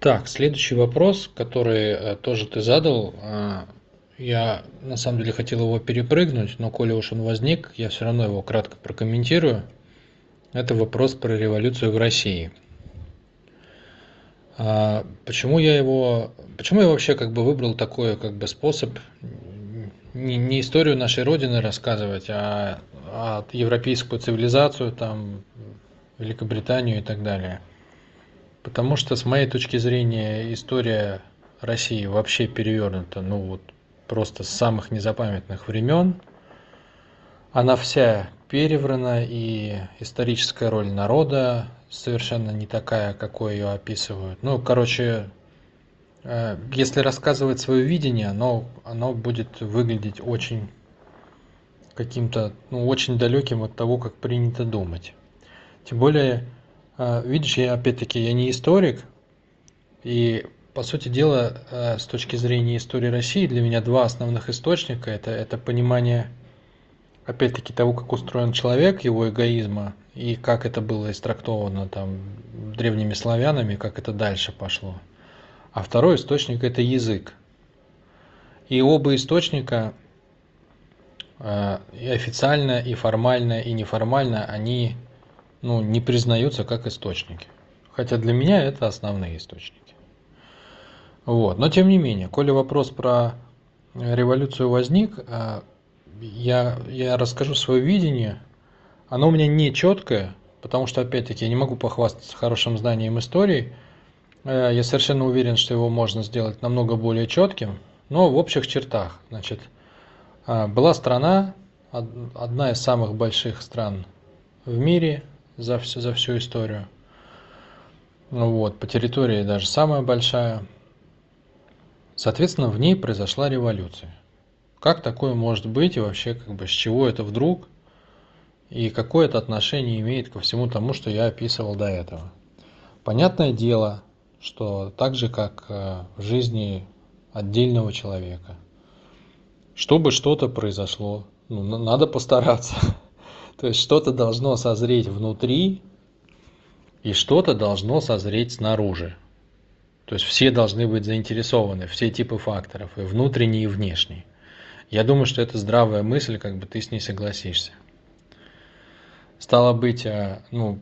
Так, следующий вопрос, который э, тоже ты задал, э, я на самом деле хотел его перепрыгнуть, но коли уж он возник, я все равно его кратко прокомментирую. Это вопрос про революцию в России. А, почему я его, почему я вообще как бы выбрал такой как бы способ не, не историю нашей родины рассказывать, а, а европейскую цивилизацию, там, Великобританию и так далее. Потому что, с моей точки зрения, история России вообще перевернута, ну вот, просто с самых незапамятных времен. Она вся переврана, и историческая роль народа совершенно не такая, какой ее описывают. Ну, короче, э, если рассказывать свое видение, оно, оно будет выглядеть очень каким-то, ну, очень далеким от того, как принято думать. Тем более, видишь, я опять-таки, я не историк, и по сути дела, э, с точки зрения истории России, для меня два основных источника это, это понимание, опять-таки, того, как устроен человек, его эгоизма, и как это было истрактовано там древними славянами, как это дальше пошло. А второй источник это язык. И оба источника э, и официально, и формально, и неформально, они ну, не признаются как источники. Хотя для меня это основные источники. Вот. Но тем не менее, коли вопрос про революцию возник, э, я, я расскажу свое видение. Оно у меня не четкое, потому что, опять-таки, я не могу похвастаться хорошим знанием истории. Э, я совершенно уверен, что его можно сделать намного более четким, но в общих чертах. Значит, э, была страна, одна из самых больших стран в мире за, всю за всю историю. Вот, по территории даже самая большая – Соответственно, в ней произошла революция. Как такое может быть и вообще как бы с чего это вдруг? И какое это отношение имеет ко всему тому, что я описывал до этого? Понятное дело, что так же, как э, в жизни отдельного человека, чтобы что-то произошло, ну, надо постараться. То есть что-то должно созреть внутри, и что-то должно созреть снаружи. То есть все должны быть заинтересованы, все типы факторов, и внутренние, и внешние. Я думаю, что это здравая мысль, как бы ты с ней согласишься. Стало быть, э, ну,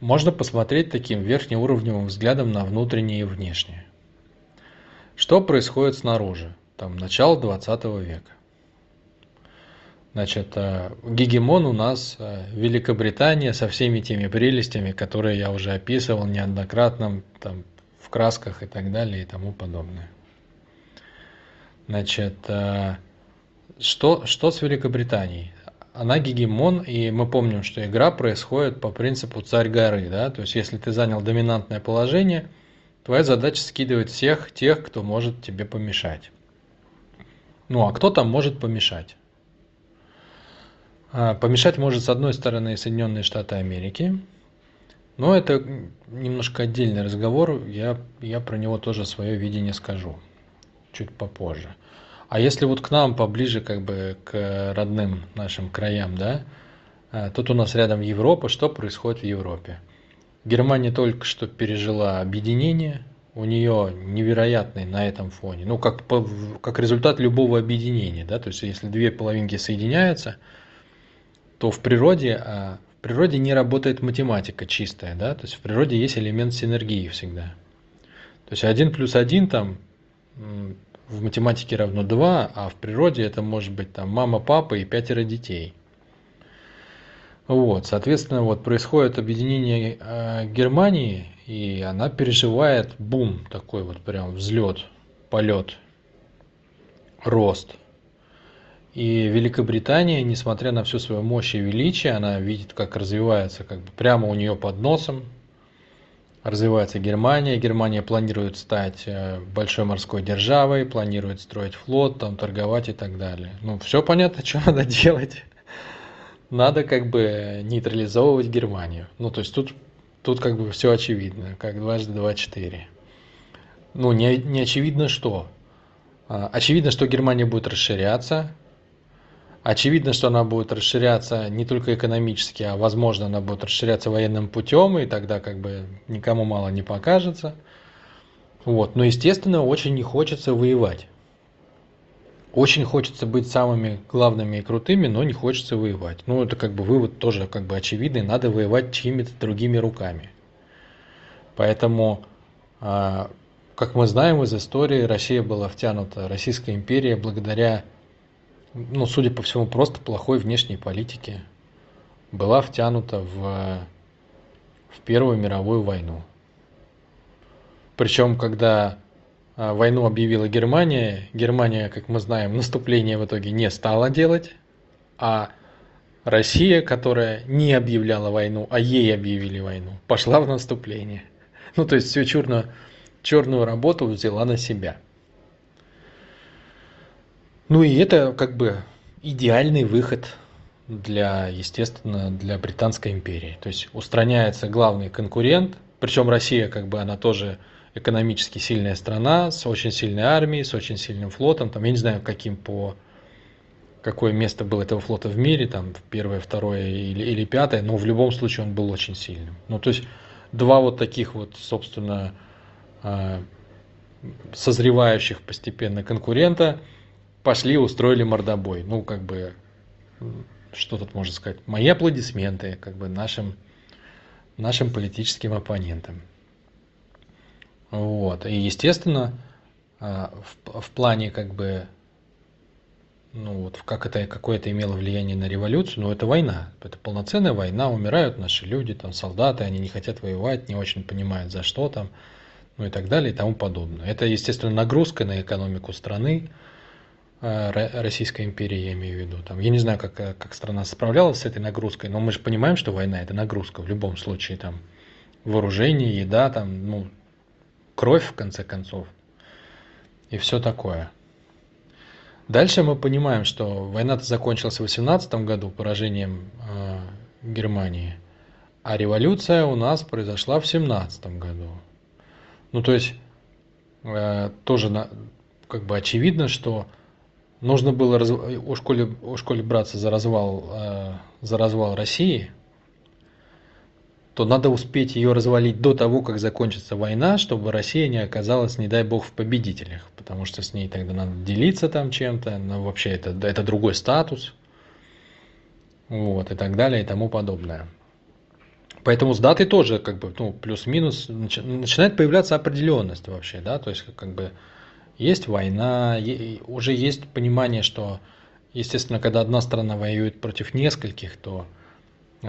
можно посмотреть таким верхнеуровневым взглядом на внутреннее и внешнее. Что происходит снаружи? Там начало 20 века. Значит, э, гегемон у нас э, Великобритания со всеми теми прелестями, которые я уже описывал неоднократно, там, в красках и так далее и тому подобное. Значит, э, что, что с Великобританией? Она гегемон, и мы помним, что игра происходит по принципу царь горы, да, то есть если ты занял доминантное положение, твоя задача скидывать всех тех, кто может тебе помешать. Ну а кто там может помешать? А, помешать может с одной стороны Соединенные Штаты Америки, но это немножко отдельный разговор, я, я про него тоже свое видение скажу чуть попозже. А если вот к нам поближе, как бы к родным нашим краям, да, э, тут у нас рядом Европа, что происходит в Европе? Германия только что пережила объединение, у нее невероятный на этом фоне, ну как, как результат любого объединения, да, то есть если две половинки соединяются, то в природе а, природе не работает математика чистая, да, то есть в природе есть элемент синергии всегда. То есть 1 плюс 1 там в математике равно 2, а в природе это может быть там мама, папа и пятеро детей. Вот, соответственно, вот происходит объединение э, Германии, и она переживает бум такой вот прям взлет, полет, рост – и Великобритания, несмотря на всю свою мощь и величие, она видит, как развивается как бы прямо у нее под носом. Развивается Германия. Германия планирует стать э, большой морской державой, планирует строить флот, там, торговать и так далее. Ну, все понятно, что надо делать. Надо как бы нейтрализовывать Германию. Ну, то есть тут, тут как бы все очевидно, как дважды два четыре. Ну, не, не очевидно что. А, очевидно, что Германия будет расширяться, Очевидно, что она будет расширяться не только экономически, а возможно она будет расширяться военным путем, и тогда как бы никому мало не покажется. Вот. Но, естественно, очень не хочется воевать. Очень хочется быть самыми главными и крутыми, но не хочется воевать. Ну, это как бы вывод тоже как бы очевидный. Надо воевать чьими-то другими руками. Поэтому, а, как мы знаем из истории, Россия была втянута, Российская империя, благодаря, ну, судя по всему, просто плохой внешней политике, была втянута в, в Первую мировую войну. Причем, когда а, войну объявила Германия, Германия, как мы знаем, наступление в итоге не стала делать, а Россия, которая не объявляла войну, а ей объявили войну, пошла в наступление. Ну, то есть всю черную, черную работу взяла на себя. Ну и это как бы идеальный выход для, естественно, для Британской империи. То есть устраняется главный конкурент, причем Россия как бы она тоже экономически сильная страна, с очень сильной армией, с очень сильным флотом. Там, я не знаю, каким по какое место было этого флота в мире, там первое, второе или, или пятое, но в любом случае он был очень сильным. Ну, то есть два вот таких вот, собственно, а, созревающих постепенно конкурента пошли, устроили мордобой. Ну, как бы, что тут можно сказать? Мои аплодисменты, как бы, нашим, нашим политическим оппонентам. Вот. И, естественно, а, в, в плане как бы ну вот как это какое это имело влияние на революцию, ну это война, это полноценная война, умирают наши люди, там солдаты, они не хотят воевать, не очень понимают за что там, ну и так далее и тому подобное. Это, естественно, нагрузка на экономику страны, Российской империи, я имею в виду. Там, я не знаю, как, как страна справлялась с этой нагрузкой, но мы же понимаем, что война это нагрузка в любом случае. Там, вооружение, еда, там, ну, кровь, в конце концов, и все такое. Дальше мы понимаем, что война-то закончилась в 18 году поражением э, Германии, а революция у нас произошла в 17 году. Ну, то есть, э, тоже на, как бы очевидно, что нужно было раз, у, школе, у школе браться за развал, э, за развал России – то надо успеть ее развалить до того, как закончится война, чтобы Россия не оказалась, не дай бог, в победителях. Потому что с ней тогда надо делиться там чем-то, но вообще это, это другой статус. Вот, и так далее, и тому подобное. Поэтому с датой тоже, как бы, ну, плюс-минус, начинает появляться определенность вообще, да, то есть, как бы, есть война, уже есть понимание, что, естественно, когда одна страна воюет против нескольких, то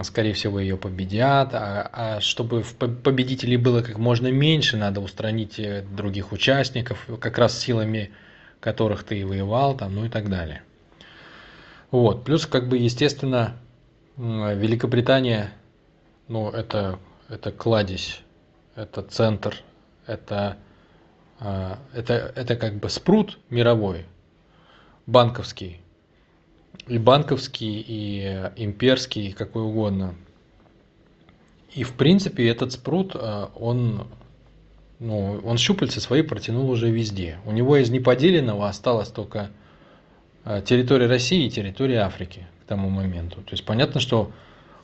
скорее всего, ее победят. А, а чтобы победителей было как можно меньше, надо устранить э, других участников, как раз силами которых ты и воевал, там, ну и так далее. Вот. Плюс, как бы, естественно, Великобритания, ну, это, это кладезь, это центр, это, это, это как бы спрут мировой, банковский, и банковский, и э, имперский, и какой угодно. И в принципе этот спрут, э, он, ну, он щупальца свои протянул уже везде. У него из неподеленного осталась только э, территория России и территория Африки к тому моменту. То есть понятно, что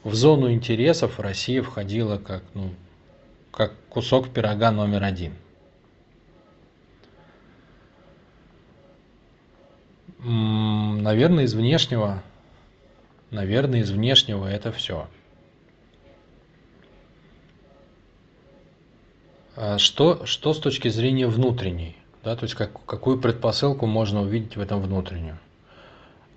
в зону интересов Россия входила как, ну, как кусок пирога номер один – Наверное, из внешнего. Наверное, из внешнего это все. А что, что с точки зрения внутренней? Да, то есть как, какую предпосылку можно увидеть в этом внутреннюю?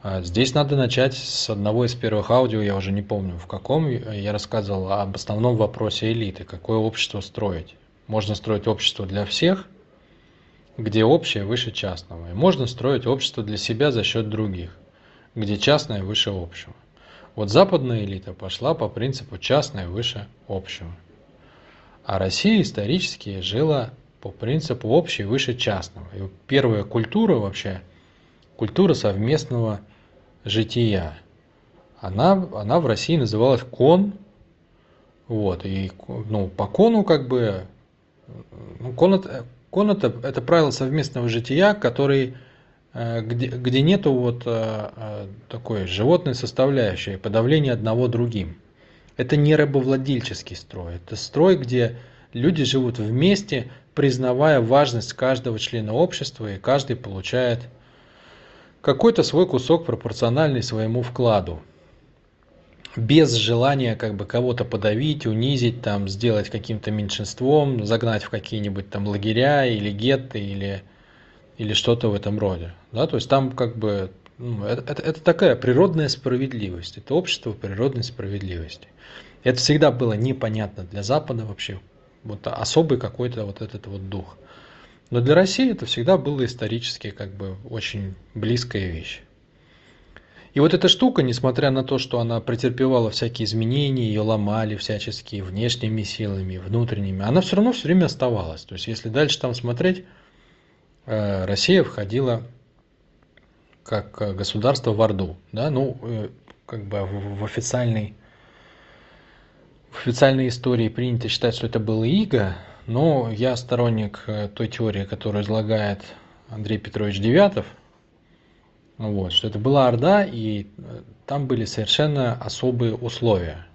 А здесь надо начать с одного из первых аудио, я уже не помню в каком, я рассказывал об основном вопросе элиты, какое общество строить. Можно строить общество для всех, где общее выше частного. И можно строить общество для себя за счет других, где частное выше общего. Вот западная элита пошла по принципу частное выше общего. А Россия исторически жила по принципу общее выше частного. И первая культура вообще, культура совместного жития, она, она в России называлась кон. Вот, и ну, по кону как бы, ну, кон это, Кон это, это правило совместного жития, который, э, где, где нету вот э, э, такой животной составляющей, подавления одного другим. Это не рабовладельческий строй, это строй, где люди живут вместе признавая важность каждого члена общества, и каждый получает какой-то свой кусок пропорциональный своему вкладу. Без желания как бы кого-то подавить, унизить, там, сделать каким-то меньшинством, загнать в какие-нибудь там лагеря или гетты или, или что-то в этом роде. Да? То есть там как бы ну, это, это, это такая природная справедливость, это общество природной справедливости. Это всегда было непонятно для Запада вообще, вот особый какой-то вот этот вот дух. Но для России это всегда было исторически как бы очень близкая вещь. И вот эта штука, несмотря на то, что она претерпевала всякие изменения, ее ломали всячески внешними силами, внутренними, она все равно все время оставалась. То есть если дальше там смотреть, э, Россия входила как государство в Орду. Да? Ну, э, как бы в официальной, в официальной истории принято считать, что это было Иго, но я сторонник э, той теории, которую излагает Андрей Петрович Девятов, вот, что это была Орда, и э, там были совершенно особые условия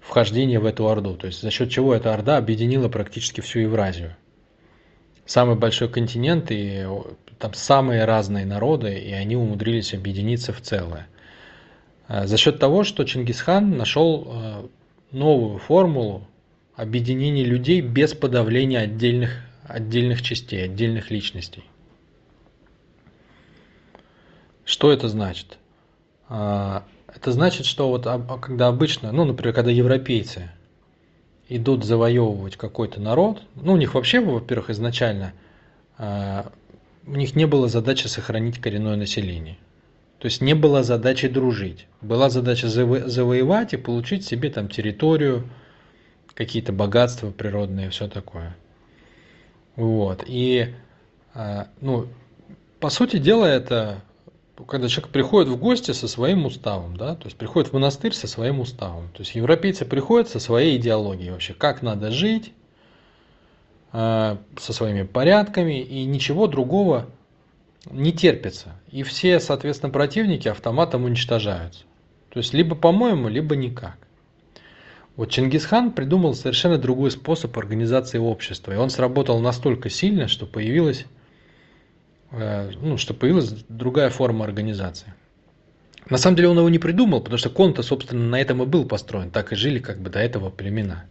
вхождения в эту Орду. То есть за счет чего эта Орда объединила практически всю Евразию. Самый большой континент, и там самые разные народы, и они умудрились объединиться в целое. А за счет того, что Чингисхан нашел э, новую формулу объединения людей без подавления отдельных, отдельных частей, отдельных личностей. Что это значит? А, это значит, что вот когда обычно, ну, например, когда европейцы идут завоевывать какой-то народ, ну, у них вообще, во-первых, изначально а, у них не было задачи сохранить коренное население. То есть не было задачи дружить. Была задача заво- завоевать и получить себе там территорию, какие-то богатства природные, все такое. Вот. И, а, ну, по сути дела, это когда человек приходит в гости со своим уставом, да, то есть приходит в монастырь со своим уставом. То есть европейцы приходят со своей идеологией вообще, как надо жить, э, со своими порядками, и ничего другого не терпится. И все, соответственно, противники автоматом уничтожаются. То есть либо по-моему, либо никак. Вот Чингисхан придумал совершенно другой способ организации общества. И он сработал настолько сильно, что появилась ну, что появилась другая форма организации. На самом деле он его не придумал, потому что кон собственно, на этом и был построен. Так и жили как бы до этого племена.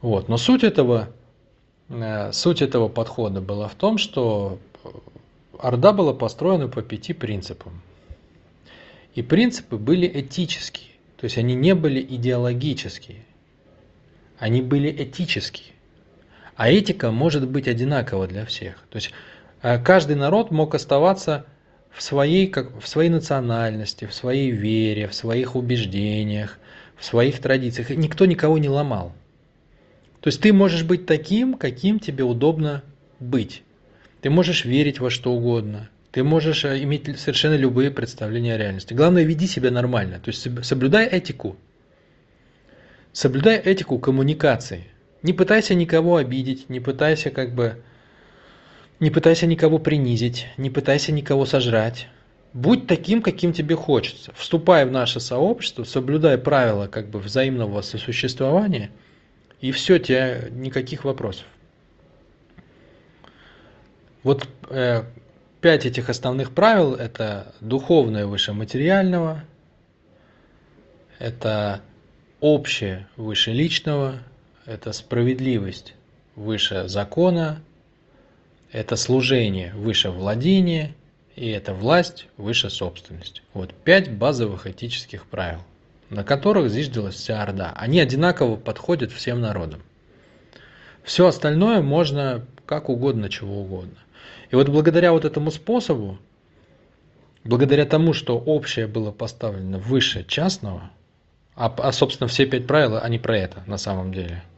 Вот. Но суть этого, э, суть этого подхода была в том, что Орда была построена по пяти принципам. И принципы были этические, то есть они не были идеологические, они были этические. А этика может быть одинакова для всех. То есть Э, каждый народ мог оставаться в своей, как, в своей национальности, в своей вере, в своих убеждениях, в своих традициях. Никто никого не ломал. То есть ты можешь быть таким, каким тебе удобно быть. Ты можешь верить во что угодно. Ты можешь э, иметь совершенно любые представления о реальности. Главное, веди себя нормально. То есть соблюдай этику. Соблюдай этику коммуникации. Не пытайся никого обидеть, не пытайся как бы не пытайся никого принизить, не пытайся никого сожрать. Будь таким, каким тебе хочется. Вступай в наше сообщество, соблюдай правила как бы взаимного сосуществования, и все, тебе никаких вопросов. Вот э, пять этих основных правил – это духовное выше материального, это общее выше личного, это справедливость выше закона, это служение выше владения, и это власть выше собственности. Вот пять базовых этических правил, на которых зиждилась вся Орда. Они одинаково подходят всем народам. Все остальное можно как угодно, чего угодно. И вот благодаря вот этому способу, благодаря тому, что общее было поставлено выше частного, а, а собственно все пять правил, они про это на самом деле –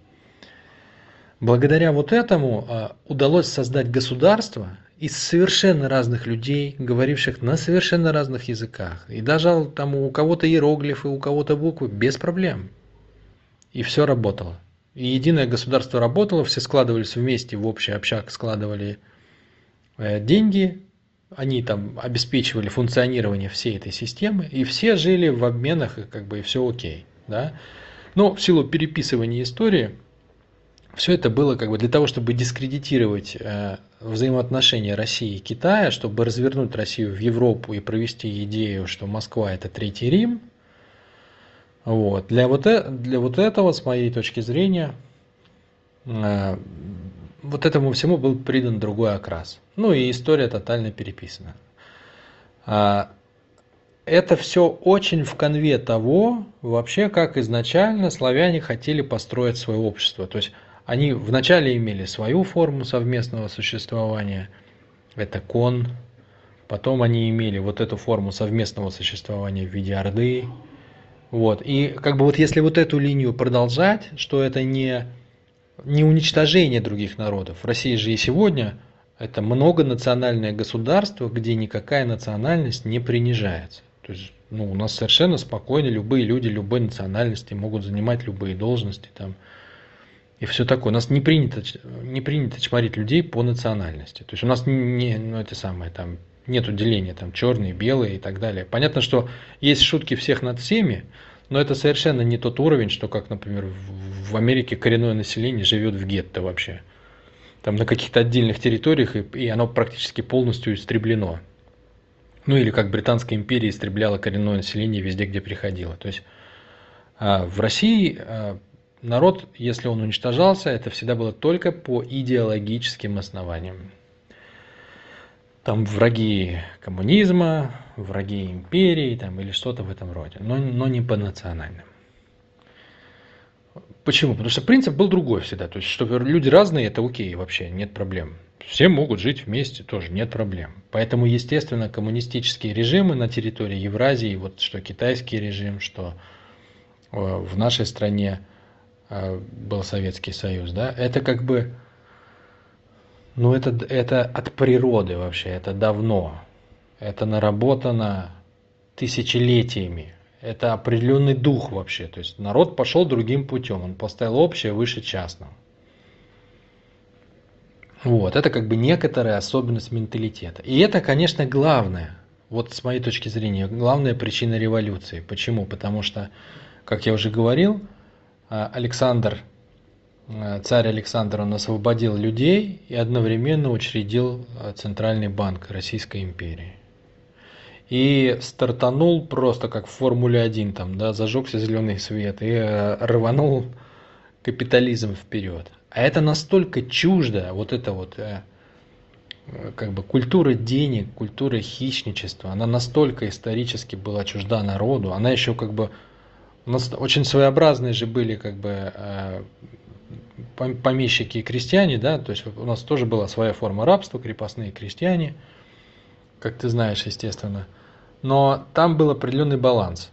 Благодаря вот этому а, удалось создать государство из совершенно разных людей, говоривших на совершенно разных языках. И даже там у кого-то иероглифы, у кого-то буквы, без проблем. И все работало. И единое государство работало, все складывались вместе в общий общак, складывали э, деньги, они там обеспечивали функционирование всей этой системы, и все жили в обменах, и как бы и все окей. Да? Но в силу переписывания истории – все это было как бы для того, чтобы дискредитировать э, взаимоотношения России и Китая, чтобы развернуть Россию в Европу и провести идею, что Москва это Третий Рим. Вот. Для, вот, э, для вот этого, с моей точки зрения, э, вот этому всему был придан другой окрас. Ну и история тотально переписана. А, это все очень в конве того, вообще, как изначально славяне хотели построить свое общество. То есть они вначале имели свою форму совместного существования, это кон, потом они имели вот эту форму совместного существования в виде Орды. Вот. И как бы вот если вот эту линию продолжать, что это не, не уничтожение других народов. В России же и сегодня это многонациональное государство, где никакая национальность не принижается. То есть ну, у нас совершенно спокойно любые люди любой национальности могут занимать любые должности. Там, и все такое. У нас не принято, не принято чморить людей по национальности. То есть у нас не, ну, это самое, там, нет деления, там, черные, белые и так далее. Понятно, что есть шутки всех над всеми, но это совершенно не тот уровень, что, как, например, в Америке коренное население живет в гетто вообще. Там на каких-то отдельных территориях, и, и оно практически полностью истреблено. Ну или как Британская империя истребляла коренное население везде, где приходило. То есть а, в России а, народ, если он уничтожался, это всегда было только по идеологическим основаниям. Там враги коммунизма, враги империи там, или что-то в этом роде, но, но не по национальным. Почему? Потому что принцип был другой всегда. То есть, что люди разные, это окей вообще, нет проблем. Все могут жить вместе, тоже нет проблем. Поэтому, естественно, коммунистические режимы на территории Евразии, вот что китайский режим, что э, в нашей стране был Советский Союз, да, это как бы, ну это, это от природы вообще, это давно. Это наработано тысячелетиями это определенный дух вообще. То есть народ пошел другим путем, он поставил общее выше частного. Вот, это как бы некоторая особенность менталитета. И это, конечно, главное, вот с моей точки зрения, главная причина революции. Почему? Потому что, как я уже говорил, Александр, а, царь Александр, он освободил людей и одновременно учредил а, Центральный банк Российской империи и стартанул просто как в Формуле 1, там, да, зажегся зеленый свет и рванул капитализм вперед. А это настолько чуждо, вот это вот э, как бы культура денег, культура хищничества, она настолько исторически была чужда народу, она еще как бы у нас очень своеобразные же были как бы помещики и крестьяне, да, то есть у нас тоже была своя форма рабства, крепостные крестьяне, как ты знаешь, естественно но там был определенный баланс.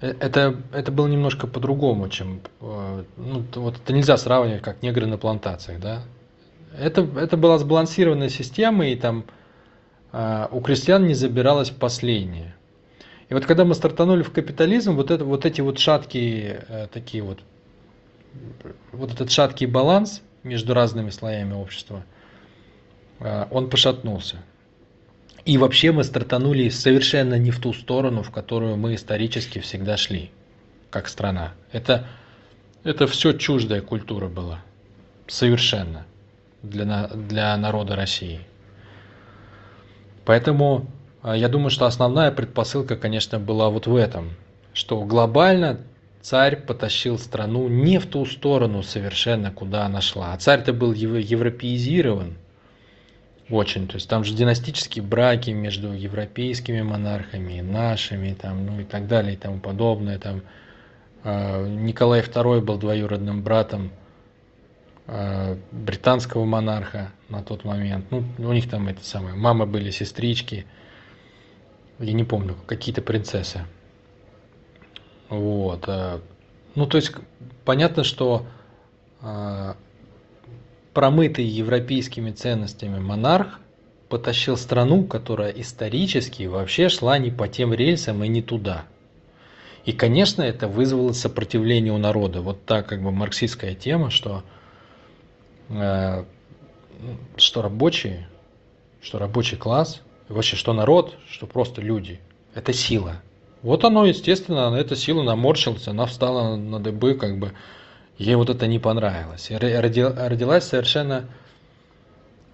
Э, это, это было немножко по-другому, чем... Э, ну, вот это нельзя сравнивать, как негры на плантациях, да? Это, это была сбалансированная система, и там э, у крестьян не забиралось последнее. И вот когда мы стартанули в капитализм, вот, это, вот эти вот шаткие, э, такие вот, вот этот шаткий баланс между разными слоями общества, э, он пошатнулся. И вообще мы стартанули совершенно не в ту сторону, в которую мы исторически всегда шли, как страна. Это, это все чуждая культура была. Совершенно. Для, для народа России. Поэтому я думаю, что основная предпосылка, конечно, была вот в этом, что глобально царь потащил страну не в ту сторону совершенно, куда она шла. А царь-то был европеизирован – очень. То есть там же династические браки между европейскими монархами, нашими, там, ну и так далее и тому подобное. Там, э, Николай II был двоюродным братом э, британского монарха на тот момент. Ну, у них там это самое, мамы были сестрички, я не помню, какие-то принцессы. Вот. Э, ну, то есть понятно, что э, промытый европейскими ценностями монарх потащил страну, которая исторически вообще шла не по тем рельсам и не туда. И, конечно, это вызвало сопротивление у народа. Вот так как бы марксистская тема, что, э, что рабочие, что рабочий класс, вообще что народ, что просто люди, это сила. Вот оно, естественно, эта сила наморщилась, она встала на дыбы, как бы, ей вот это не понравилось. И родилась совершенно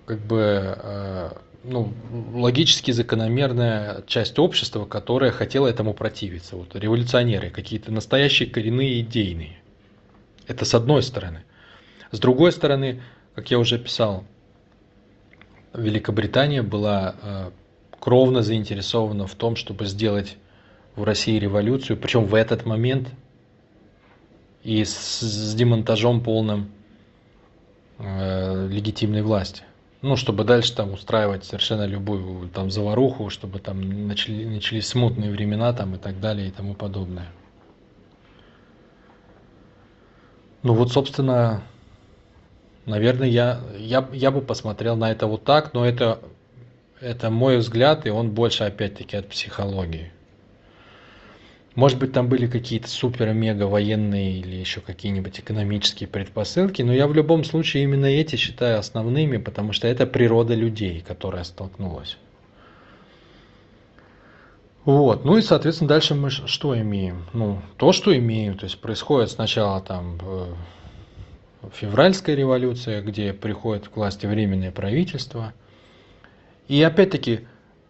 как бы э, ну, логически закономерная часть общества, которая хотела этому противиться. Вот революционеры, какие-то настоящие коренные идейные. Это с одной стороны. С другой стороны, как я уже писал, Великобритания была э, кровно заинтересована в том, чтобы сделать в России революцию, причем в этот момент и с, с демонтажом полным э, легитимной власти. Ну, чтобы дальше там устраивать совершенно любую там заваруху, чтобы там начали, начались смутные времена там и так далее и тому подобное. Ну вот, собственно, наверное, я, я, я бы посмотрел на это вот так, но это, это мой взгляд, и он больше опять-таки от психологии. Может быть, там были какие-то супер-мега военные или еще какие-нибудь экономические предпосылки, но я в любом случае именно эти считаю основными, потому что это природа людей, которая столкнулась. Вот, ну и, соответственно, дальше мы что имеем? Ну, то, что имеем, то есть происходит сначала там э, февральская революция, где приходит к власти временное правительство. И опять-таки,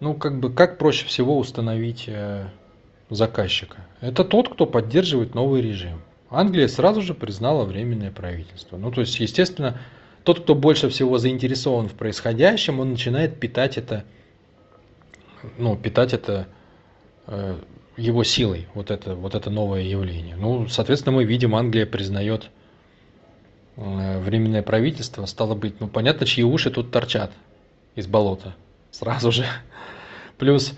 ну, как бы, как проще всего установить э, заказчика. Это тот, кто поддерживает новый режим. Англия сразу же признала временное правительство. Ну, то есть, естественно, тот, кто больше всего заинтересован в происходящем, он начинает питать это, ну, питать это э, его силой, вот это, вот это новое явление. Ну, соответственно, мы видим, Англия признает э, временное правительство. Стало быть, ну, понятно, чьи уши тут торчат из болота сразу же. Плюс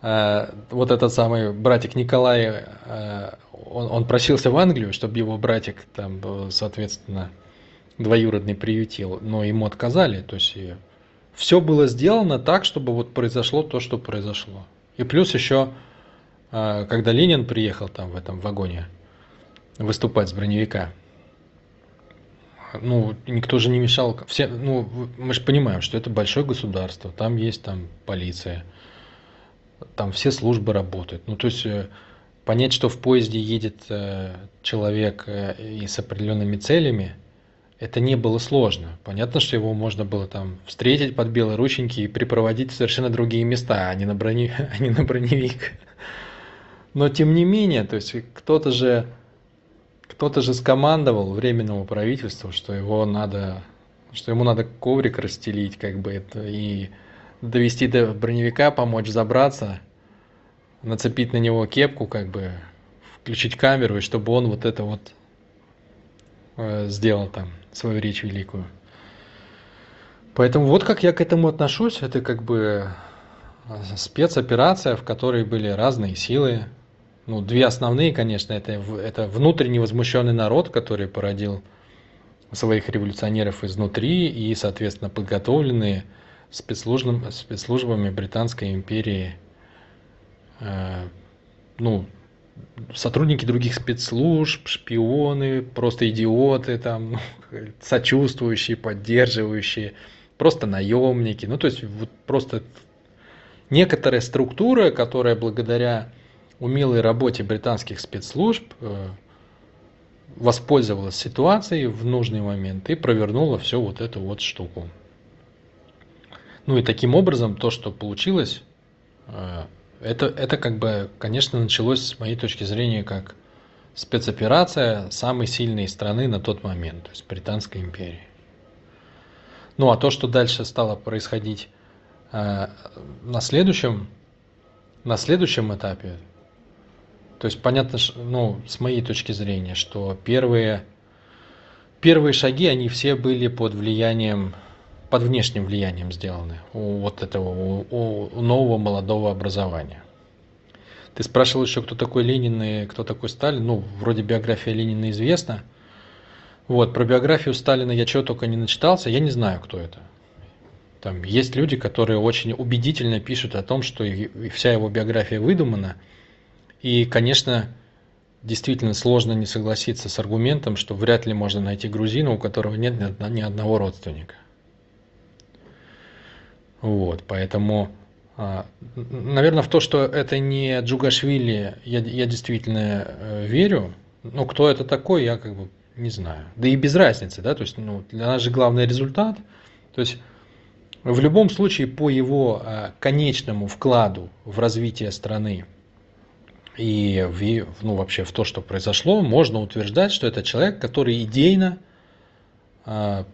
Э, вот этот самый братик Николай, э, он, он просился в Англию, чтобы его братик там, э, соответственно, двоюродный приютил, но ему отказали. То есть все было сделано так, чтобы вот произошло то, что произошло. И плюс еще, когда Ленин приехал там в этом вагоне выступать с броневика, ну, никто же не мешал. Все, ну, мы же понимаем, что это большое государство, там есть там полиция, там все службы работают. Ну, то есть э, понять, что в поезде едет э, человек э, и с определенными целями, это не было сложно. Понятно, что его можно было там встретить под белые рученьки и припроводить в совершенно другие места, а не на, брони... а не на броневик. Но тем не менее, то есть кто-то же, кто-то же скомандовал временному правительству, что его надо, что ему надо коврик расстелить, как бы это и довести до броневика, помочь забраться, нацепить на него кепку, как бы включить камеру, и чтобы он вот это вот э, сделал там свою речь великую. Поэтому вот как я к этому отношусь, это как бы спецоперация, в которой были разные силы. Ну, две основные, конечно, это, это внутренне возмущенный народ, который породил своих революционеров изнутри и, соответственно, подготовленные спецслужбами, спецслужбами Британской империи, э, ну, сотрудники других спецслужб, шпионы, просто идиоты, там, сочувствующие, поддерживающие, просто наемники. Ну, то есть вот просто некоторая структура, которая благодаря умелой работе британских спецслужб э, воспользовалась ситуацией в нужный момент и провернула всю вот эту вот штуку. Ну и таким образом то, что получилось, э, это, это как бы, конечно, началось с моей точки зрения как спецоперация самой сильной страны на тот момент, то есть Британской империи. Ну а то, что дальше стало происходить э, на следующем, на следующем этапе, то есть понятно, ну, с моей точки зрения, что первые, первые шаги, они все были под влиянием под внешним влиянием сделаны у вот этого у, у нового молодого образования. Ты спрашивал еще, кто такой Ленин и кто такой Сталин. Ну, вроде биография Ленина известна. Вот, про биографию Сталина я чего только не начитался, я не знаю, кто это. Там есть люди, которые очень убедительно пишут о том, что вся его биография выдумана. И, конечно, действительно сложно не согласиться с аргументом, что вряд ли можно найти грузина, у которого нет ни одного родственника. Вот, поэтому, а, наверное, в то, что это не Джугашвили, я, я действительно э, верю. Ну, кто это такой, я как бы не знаю. Да и без разницы, да, то есть ну, для нас же главный результат. То есть в любом случае по его а, конечному вкладу в развитие страны и в, ну, вообще в то, что произошло, можно утверждать, что это человек, который идейно, а,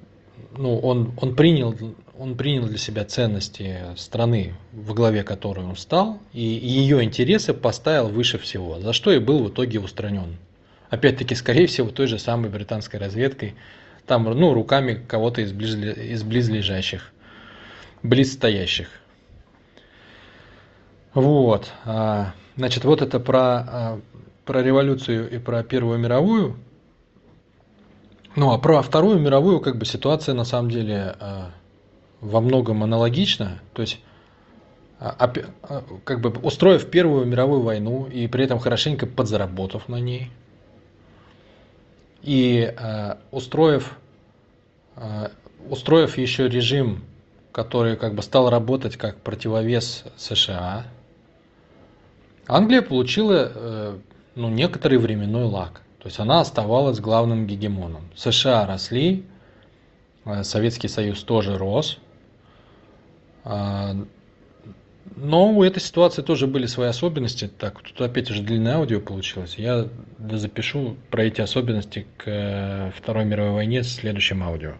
ну, он, он, принял, он принял для себя ценности страны, в главе которой он стал, и ее интересы поставил выше всего, за что и был в итоге устранен. Опять-таки, скорее всего, той же самой британской разведкой, там, ну, руками кого-то из, близ, из близлежащих, близстоящих. Вот. А, значит, вот это про, а, про революцию и про Первую мировую. Ну, а про Вторую мировую, как бы, ситуация на самом деле а, во многом аналогична. То есть, как бы, устроив Первую мировую войну и при этом хорошенько подзаработав на ней, и устроив, устроив еще режим, который как бы стал работать как противовес США, Англия получила э, ну, некоторый временной лак. То есть она оставалась главным гегемоном. США росли, э, Советский Союз тоже рос. А, но у этой ситуации тоже были свои особенности. Так, тут опять уже длинное аудио получилось. Я запишу про эти особенности к э, Второй мировой войне в следующем аудио.